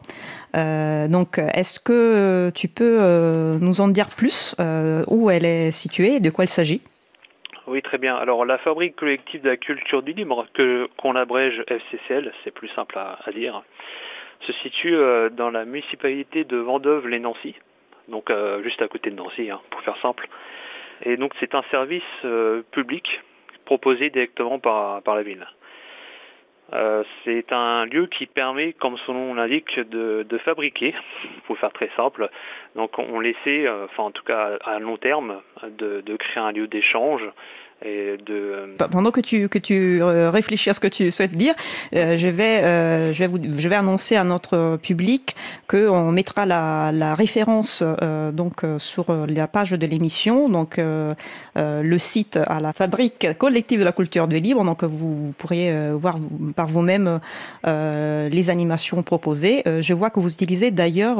donc, est-ce que tu peux nous en dire plus où elle est située et de quoi il s'agit? Oui, très bien. Alors, la fabrique collective de la culture du libre, que qu'on abrège FCCL, c'est plus simple à, à dire, se situe euh, dans la municipalité de Vendôme-les-Nancy, donc euh, juste à côté de Nancy, hein, pour faire simple. Et donc c'est un service euh, public proposé directement par, la ville. c'est un lieu qui permet, comme son nom l'indique, de, fabriquer, pour faire très simple. Donc on essaie, enfin en tout cas à long terme, de créer un lieu d'échange de... Euh, pendant que tu, euh, réfléchis à ce que tu souhaites dire, euh, je, vais, annoncer à notre public qu'on mettra la, référence donc, sur la page de l'émission, donc le site à la fabrique collective de la culture du libre, donc vous pourriez voir par vous-même les animations proposées. je vois que vous utilisez d'ailleurs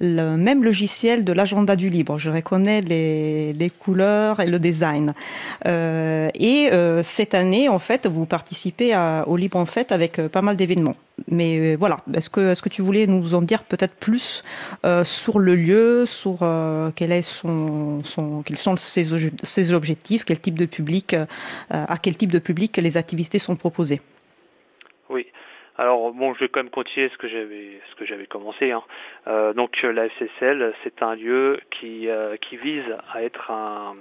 le même logiciel de l'agenda du libre. Je reconnais les couleurs et le design. Euh, et euh, cette année, en fait, vous participez au Libre Fête avec euh, pas mal d'événements. Mais voilà, est-ce que, est-ce que tu voulais nous en dire peut-être plus sur le lieu, sur quel est son, quels sont ses, objectifs, quel type de public, à quel type de public les activités sont proposées? Oui. Alors bon, je vais quand même continuer ce que j'avais ce que j'avais commencé. Hein. Donc la FCCL, c'est un lieu qui vise à être un,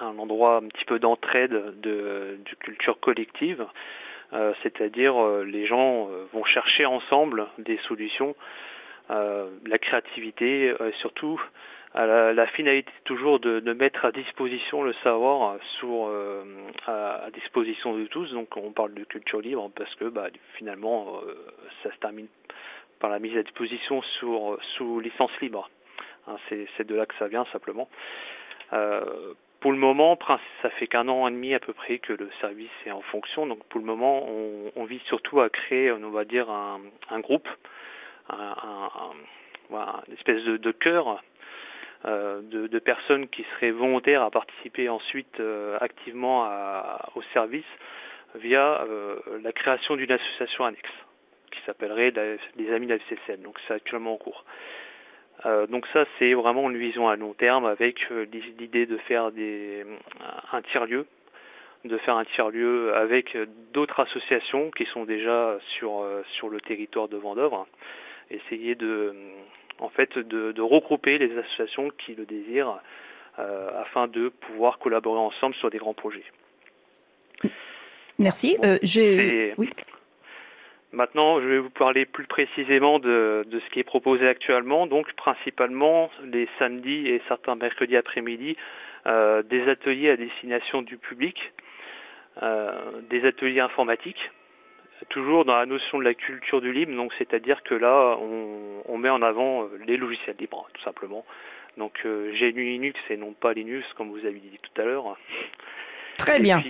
un endroit un petit peu d'entraide de, culture collective, euh, c'est-à-dire euh, les gens euh, vont chercher ensemble des solutions, la créativité, surtout la, finalité toujours de, mettre à disposition le savoir à, disposition de tous. Donc on parle de culture libre parce que bah, finalement ça se termine par la mise à disposition sur, sous licence libre. Hein, c'est de là que ça vient simplement. Pour le moment, ça fait qu'un an et demi à peu près que le service est en fonction. Donc pour le moment, on, vise surtout à créer, on va dire, un, groupe, une espèce de, cœur euh, de, personnes qui seraient volontaires à participer ensuite euh, activement au service via euh, la création d'une association annexe qui s'appellerait les Amis de la FCCN. Donc c'est actuellement en cours. Euh, donc ça, c'est vraiment une vision à long terme avec euh, l'idée de faire des, un tiers-lieu, de faire un tiers-lieu avec d'autres associations qui sont déjà sur, euh, sur le territoire de Vendôme. Essayer de, en fait, de, regrouper les associations qui le désirent afin de pouvoir collaborer ensemble sur des grands projets. Merci. Oui. Maintenant, je vais vous parler plus précisément de, ce qui est proposé actuellement, donc principalement les samedis et certains mercredis après-midi, euh, des ateliers à destination du public, euh, des ateliers informatiques, toujours dans la notion de la culture du libre, donc c'est-à-dire que là, on, met en avant euh, les logiciels libres, tout simplement. Donc GNU Linux et non pas Linux, comme vous avez dit tout à l'heure. Très bien.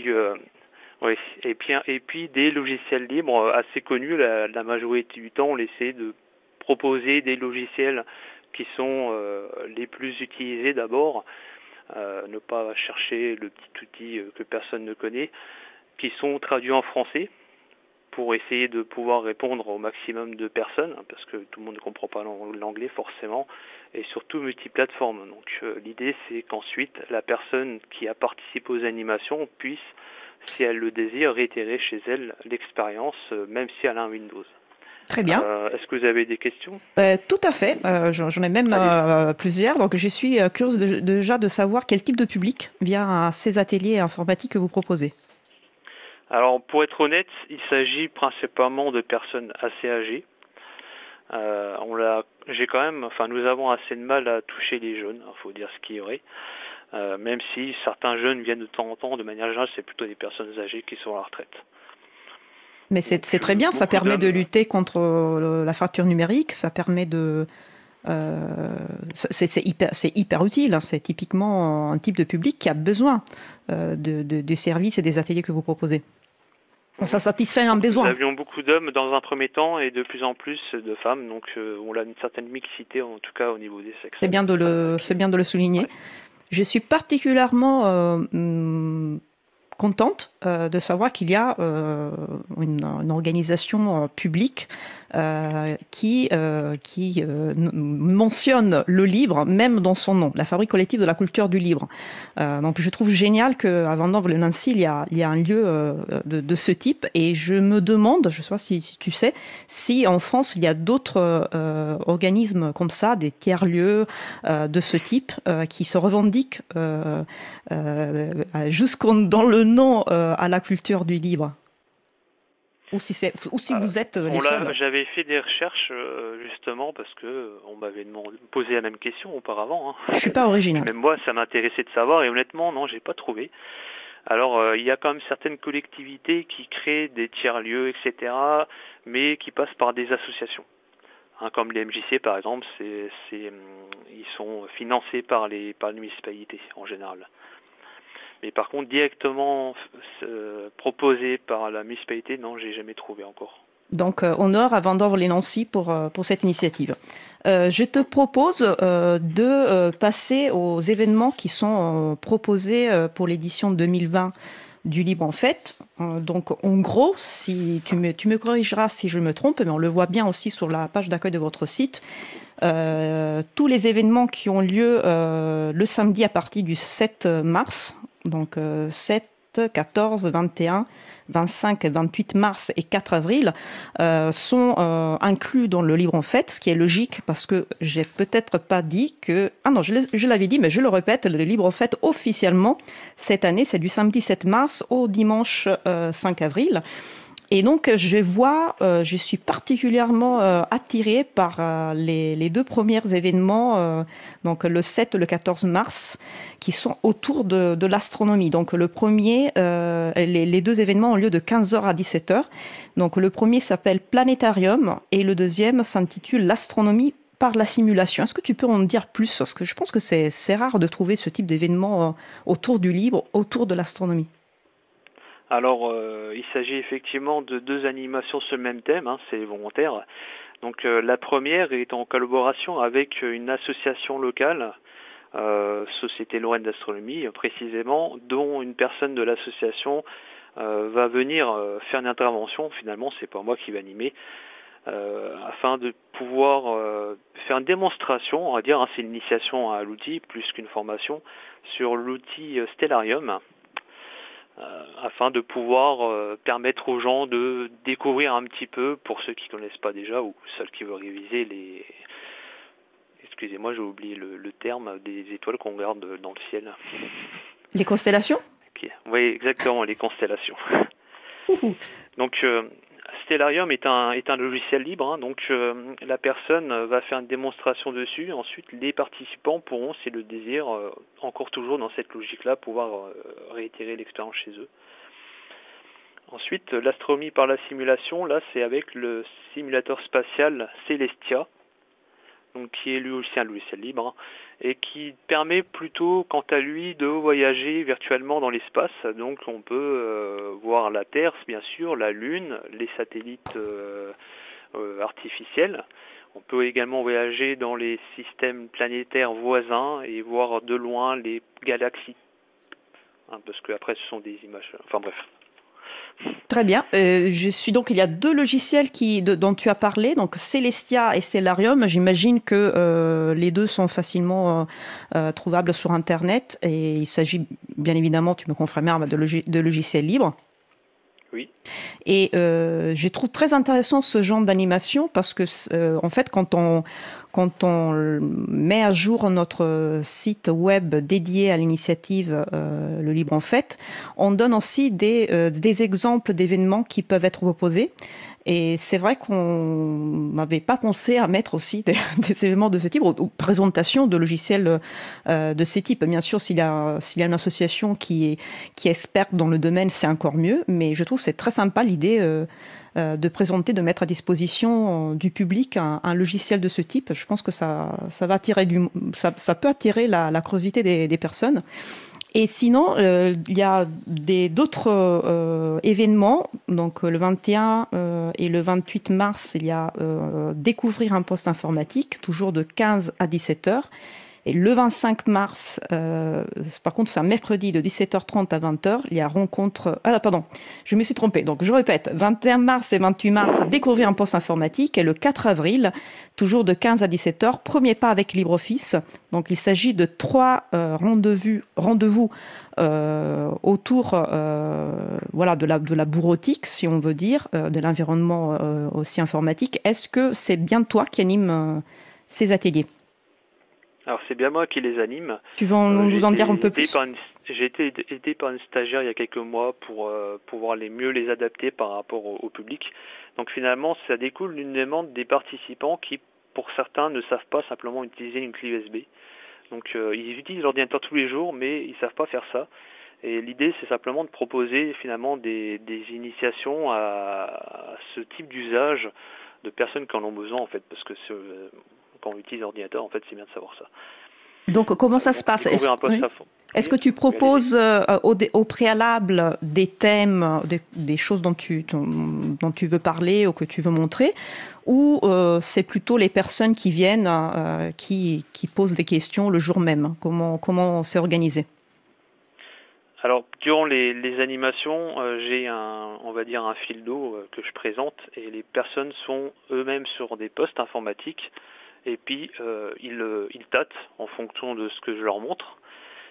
Oui, et puis, et puis des logiciels libres euh, assez connus, la, majorité du temps, on essaie de proposer des logiciels qui sont euh, les plus utilisés d'abord, euh, ne pas chercher le petit outil que personne ne connaît, qui sont traduits en français pour essayer de pouvoir répondre au maximum de personnes, hein, parce que tout le monde ne comprend pas l'anglais forcément, et surtout multiplateforme. Donc l'idée c'est qu'ensuite la personne qui a participé aux animations puisse, si elle le désire, réitérer chez elle l'expérience, euh, même si elle a un Windows. Très bien. Euh, est-ce que vous avez des questions? Tout à fait. J'en ai même plusieurs. Donc, je suis curieuse déjà de savoir quel type de public vient à ces ateliers informatiques que vous proposez. Alors pour être honnête, il s'agit principalement de personnes assez âgées. Euh, on l'a, j'ai quand même, enfin nous avons assez de mal à toucher les jeunes, il faut dire ce qui est vrai. Euh, même si certains jeunes viennent de temps en temps, de manière générale, c'est plutôt des personnes âgées qui sont à la retraite. Mais c'est, très bien, ça permet de lutter contre euh, la fracture numérique, ça permet de, c'est, hyper, hyper, utile. Hein. C'est typiquement un type de public qui a besoin de, de, des services et des ateliers que vous proposez. Ça satisfait un besoin. Nous avions beaucoup d'hommes dans un premier temps et de plus en plus de femmes, donc euh, on a une certaine mixité en tout cas au niveau des sexes. C'est bien de le, c'est bien de le souligner. Je suis particulièrement euh, hum, contente euh, de savoir qu'il y a euh, une, organisation publique qui, euh, qui mentionne le livre même dans son nom, la Fabrique collective de la culture du livre. donc je trouve génial qu'à Vendôme-le-Nancy, il, y a, il y a un lieu de, ce type et je me demande, je sais pas si, tu sais, si en France il y a d'autres organismes comme ça, des tiers-lieux de ce type qui se revendiquent jusqu'au dans le nom euh, à la culture du livre ou si, c'est, ou si vous êtes euh, les J'avais fait des recherches euh, justement parce que on m'avait posé la même question auparavant. Hein. Je suis pas original. Même moi, ça m'intéressait de savoir et honnêtement, non, j'ai pas trouvé. Alors, il y a quand même certaines collectivités qui créent des tiers-lieux, etc., mais qui passent par des associations. Hein, comme les MJC, par exemple, c'est, ils sont financés par les, par les municipalités en général. Mais par contre, directement euh, proposé par la municipalité, non, j'ai jamais trouvé encore. Donc, euh, honneur à Vendôme-les-Nancy pour, euh, pour cette initiative. je te propose de passer aux événements qui sont proposés pour l'édition 2020 du Libre en Fête. donc, en gros, si tu me, tu me corrigeras si je me trompe, mais on le voit bien aussi sur la page d'accueil de votre site. tous les événements qui ont lieu le samedi à partir du 7 mars donc 7, 14, 21, 25, 28 mars et 4 avril euh, sont euh, inclus dans le livre en fait, ce qui est logique parce que j'ai peut-être pas dit que ah non je l'avais dit mais je le répète le livre en fait officiellement cette année c'est du samedi 7 mars au dimanche 5 euh, avril. Et donc, je vois, euh, je suis particulièrement euh, attirée par euh, les, les, deux premiers événements, donc le 7 et le 14 mars, qui sont autour de, de l'astronomie. Donc, le premier, les, les, deux événements ont lieu de 15h à 17h. Donc, le premier s'appelle Planétarium et le deuxième s'intitule L'astronomie par la simulation. Est-ce que tu peux en dire plus? Parce que je pense que c'est rare de trouver ce type d'événement autour du livre, autour de l'astronomie. Alors, euh, il s'agit effectivement de deux animations sur le même thème, hein, c'est volontaire. Donc, euh, la première est en collaboration avec une association locale, euh, Société Lorraine d'Astronomie précisément, dont une personne de l'association va venir faire une intervention. Finalement, c'est pas moi qui vais animer. afin de pouvoir faire une démonstration, on va dire, hein, c'est une initiation à l'outil plus qu'une formation, sur l'outil Stellarium, afin de pouvoir euh, permettre aux gens de découvrir un petit peu, pour ceux qui ne connaissent pas déjà, ou ceux qui veulent réviser les... Excusez-moi, j'ai oublié le, terme des étoiles qu'on regarde dans le ciel. Les constellations? Oui, exactement, les constellations. Donc, euh, Stellarium est un, est un logiciel libre, hein, donc euh, la personne va faire une démonstration dessus. Ensuite, les participants pourront, si le désir, euh, encore toujours dans cette logique-là, pouvoir euh, réitérer l'expérience chez eux. Ensuite, l'astronomie par la simulation, là, c'est avec le simulateur spatial Celestia, donc qui est lui aussi un logiciel libre, hein, et qui permet plutôt, quant à lui, de voyager virtuellement dans l'espace. Donc on peut euh, voir la Terre, bien sûr, la Lune, les satellites euh, euh, artificiels. On peut également voyager dans les systèmes planétaires voisins et voir de loin les galaxies. Hein, parce que après ce sont des images. Enfin bref. Très bien. Euh, je suis donc il y a deux logiciels dont tu as parlé, donc Celestia et Stellarium. J'imagine que euh, les deux sont facilement euh, trouvables sur Internet et il s'agit bien évidemment, tu me confirmes, de logiciels libres. Oui. Et euh, je trouve très intéressant ce genre d'animation parce que, euh, en fait, quand on, quand on met à jour notre site web dédié à l'initiative euh, Le Libre en Fait, on donne aussi des, euh, des exemples d'événements qui peuvent être proposés. Et c'est vrai qu'on n'avait pas pensé à mettre aussi des, événements de ce type, ou, présentation de logiciels euh, de ce type. Bien sûr, s'il y, a, une association qui est, experte dans le domaine, c'est encore mieux. Mais je trouve que c'est très sympa l'idée euh, euh, de présenter, de mettre à disposition du public un, logiciel de ce type. Je pense que ça, peut attirer la, curiosité des, des personnes. Et sinon, euh, il y a d'autres euh, événements. Donc le 21 euh, et le 28 mars, il y a découvrir un poste informatique, toujours de 15 à 17 heures. Et le 25 mars, euh, par contre, c'est un mercredi de 17h30 à 20h, il y a rencontre. Ah, pardon, je me suis trompée. Donc, je répète, 21 mars et 28 mars, découvrir un poste informatique. Et le 4 avril, toujours de 15 à 17h, premier pas avec LibreOffice. Donc, il s'agit de trois euh, rendez-vous, euh, autour de, la, de bureautique, si on veut dire, de l'environnement aussi informatique. Est-ce que c'est bien toi qui anime ces ateliers? Alors c'est bien moi qui les anime. Tu veux euh, nous en dire un peu plus J'ai été aidé par une stagiaire il y a quelques mois pour euh, pouvoir les mieux les adapter par rapport au, public. Donc finalement, ça découle d'une demande des participants qui, pour certains, ne savent pas simplement utiliser une clé USB. Donc euh, ils utilisent l'ordinateur tous les jours, mais ils savent pas faire ça. Et l'idée, c'est simplement de proposer finalement des, des initiations à, ce type d'usage de personnes qui en ont besoin en fait, parce que quand on utilise l'ordinateur, en fait, c'est bien de savoir ça. Donc, comment ça se passe? Est-ce que tu proposes euh, au, préalable des thèmes, des, choses dont tu, dont tu veux parler ou que tu veux montrer, ou euh, c'est plutôt les personnes qui viennent euh, qui, qui, posent des questions le jour même? Comment comment c'est organisé? Alors durant les, les animations, j'ai un, on va dire un fil d'eau que je présente et les personnes sont eux-mêmes sur des postes informatiques et puis euh, ils, euh, ils tâtent en fonction de ce que je leur montre.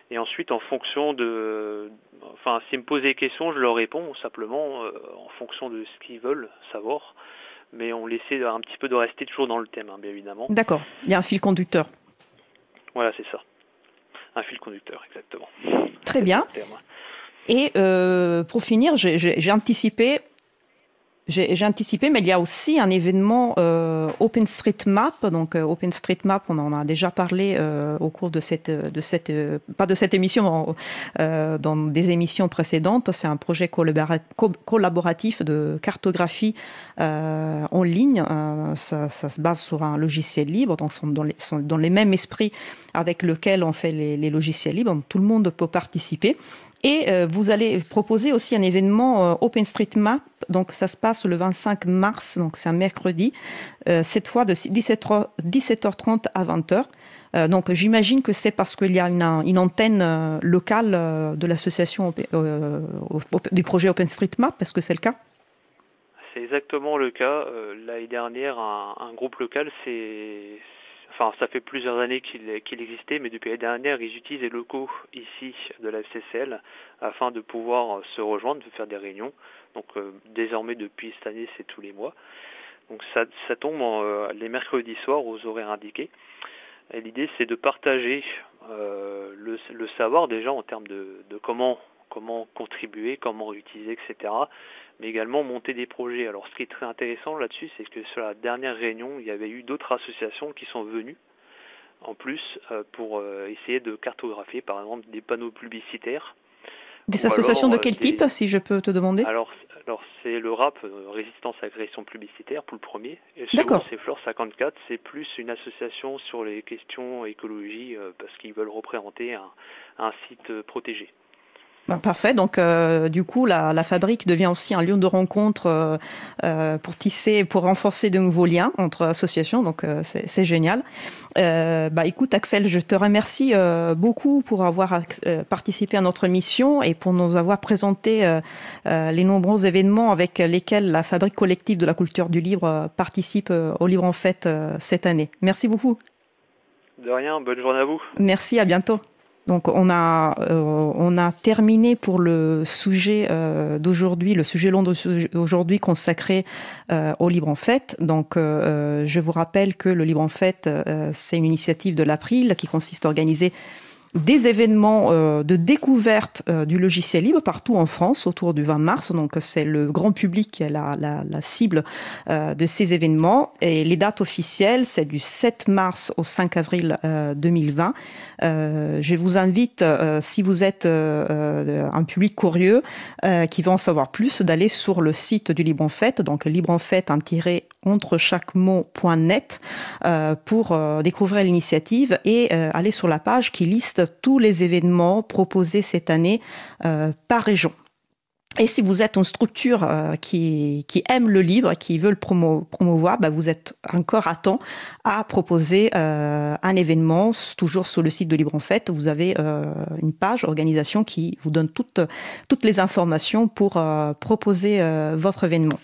Et ensuite, en fonction de, enfin, s'ils me posent des questions, je leur réponds simplement euh, en fonction de ce qu'ils veulent savoir. Mais on essaie un petit peu de rester toujours dans le thème, hein, bien évidemment. D'accord. Il y a un fil conducteur. Voilà, c'est ça. Un fil conducteur, exactement. Très bien. Et pour finir, j'ai anticipé j'ai anticipé, mais il y a aussi un événement euh, OpenStreetMap. Donc euh, OpenStreetMap, on en a déjà parlé euh, au cours de cette, de cette, euh, pas de cette émission, euh, dans des émissions précédentes. C'est un projet collaboratif de cartographie en ligne. Ça, ça, se base sur un logiciel libre, donc dans les, dans les mêmes esprits avec lequel on fait les, les logiciels libres. Tout le monde peut participer. Et euh, vous allez proposer aussi un événement euh, OpenStreetMap. Donc ça se passe le 25 mars, donc c'est un mercredi, euh, cette fois de 17h, 17h30 à 20h. donc j'imagine que c'est parce qu'il y a une, antenne locale de l'association du projet OpenStreetMap. Est-ce que c'est le cas? C'est exactement le cas. L'année dernière, un, un groupe local s'est enfin ça fait plusieurs années qu'il existait, mais depuis l'année dernière, ils utilisent les locaux ici de la FCCL afin de pouvoir se rejoindre, de faire des réunions. Donc euh, désormais depuis cette année, c'est tous les mois. Donc ça, tombe euh, les mercredis soirs aux horaires indiqués. Et l'idée, c'est de partager euh, le, savoir déjà en termes de, de comment comment contribuer, comment utiliser, etc. Mais également monter des projets. Alors ce qui est très intéressant là-dessus, c'est que sur la dernière réunion, il y avait eu d'autres associations qui sont venues en plus euh, pour euh, essayer de cartographier par exemple des panneaux publicitaires. Des associations de euh, quel type, si je peux te demander? Alors, alors c'est le RAP, Résistance à l'agression publicitaire, pour le premier. Et D'accord. C'est Flore 54, c'est plus une association sur les questions écologie, parce qu'ils veulent représenter un, un site protégé. Ben, parfait. Donc, euh, du coup, la, la, fabrique devient aussi un lieu de rencontre euh, euh pour tisser, pour renforcer de nouveaux liens entre associations. Donc, euh, c'est génial. Euh, bah, écoute, Axel, je te remercie beaucoup pour avoir participé à notre mission et pour nous avoir présenté les nombreux événements avec lesquels la fabrique collective de la culture du livre participe au Livre en Fête cette année. Merci beaucoup. De rien. Bonne journée à vous. Merci. À bientôt. Donc on a euh, on a terminé pour le sujet euh, d'aujourd'hui, le sujet long d'aujourd'hui consacré euh, au Libre en Fête. Donc je vous rappelle que le Libre en Fête c'est une initiative de l'April qui consiste à organiser des événements euh, de découverte euh, du logiciel libre partout en France autour du 20 mars. Donc c'est le grand public qui est la, cible euh, de ces événements. Et les dates officielles, c'est du 7 mars au 5 avril 2020. je vous invite, si vous êtes un public curieux qui veut en savoir plus, d'aller sur le site du Libre en Fête, donc Libre en Fête, un tiré entre chaque pour découvrir l'initiative et aller sur la page qui liste tous les événements proposés cette année euh, par région. Et si vous êtes une structure euh, qui, aime le libre, qui veut le promouvoir, bah vous êtes encore à temps à proposer euh, un événement, toujours sur le site de Libre en Fête. Vous avez une page organisation qui vous donne toutes les informations pour proposer votre événement.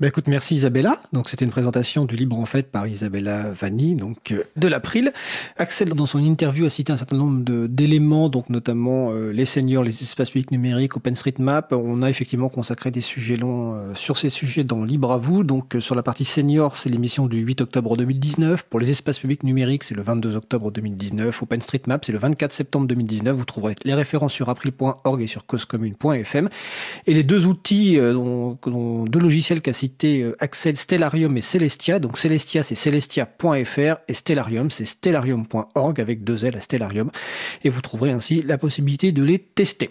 Bah écoute, merci Isabella. Donc c'était une présentation du Libre en fait par Isabella Vanni, donc euh, de l'April. Axel, dans son interview, a cité un certain nombre d'éléments, donc notamment euh, les seniors, les espaces publics numériques, OpenStreetMap. On a effectivement consacré des sujets longs euh, sur ces sujets dans Libre à vous. Donc sur la partie senior, c'est l'émission du 8 octobre 2019. Pour les espaces publics numériques, c'est le 22 octobre 2019. OpenStreetMap, c'est le 24 septembre 2019. Vous trouverez les références sur april.org et sur causecommune.fm. Et les deux outils, dont deux logiciels qu'a euh, Axel, Stellarium et Celestia. Donc Celestia, c'est celestia.fr et Stellarium, c'est stellarium.org avec deux L à Stellarium. Et vous trouverez ainsi la possibilité de les tester.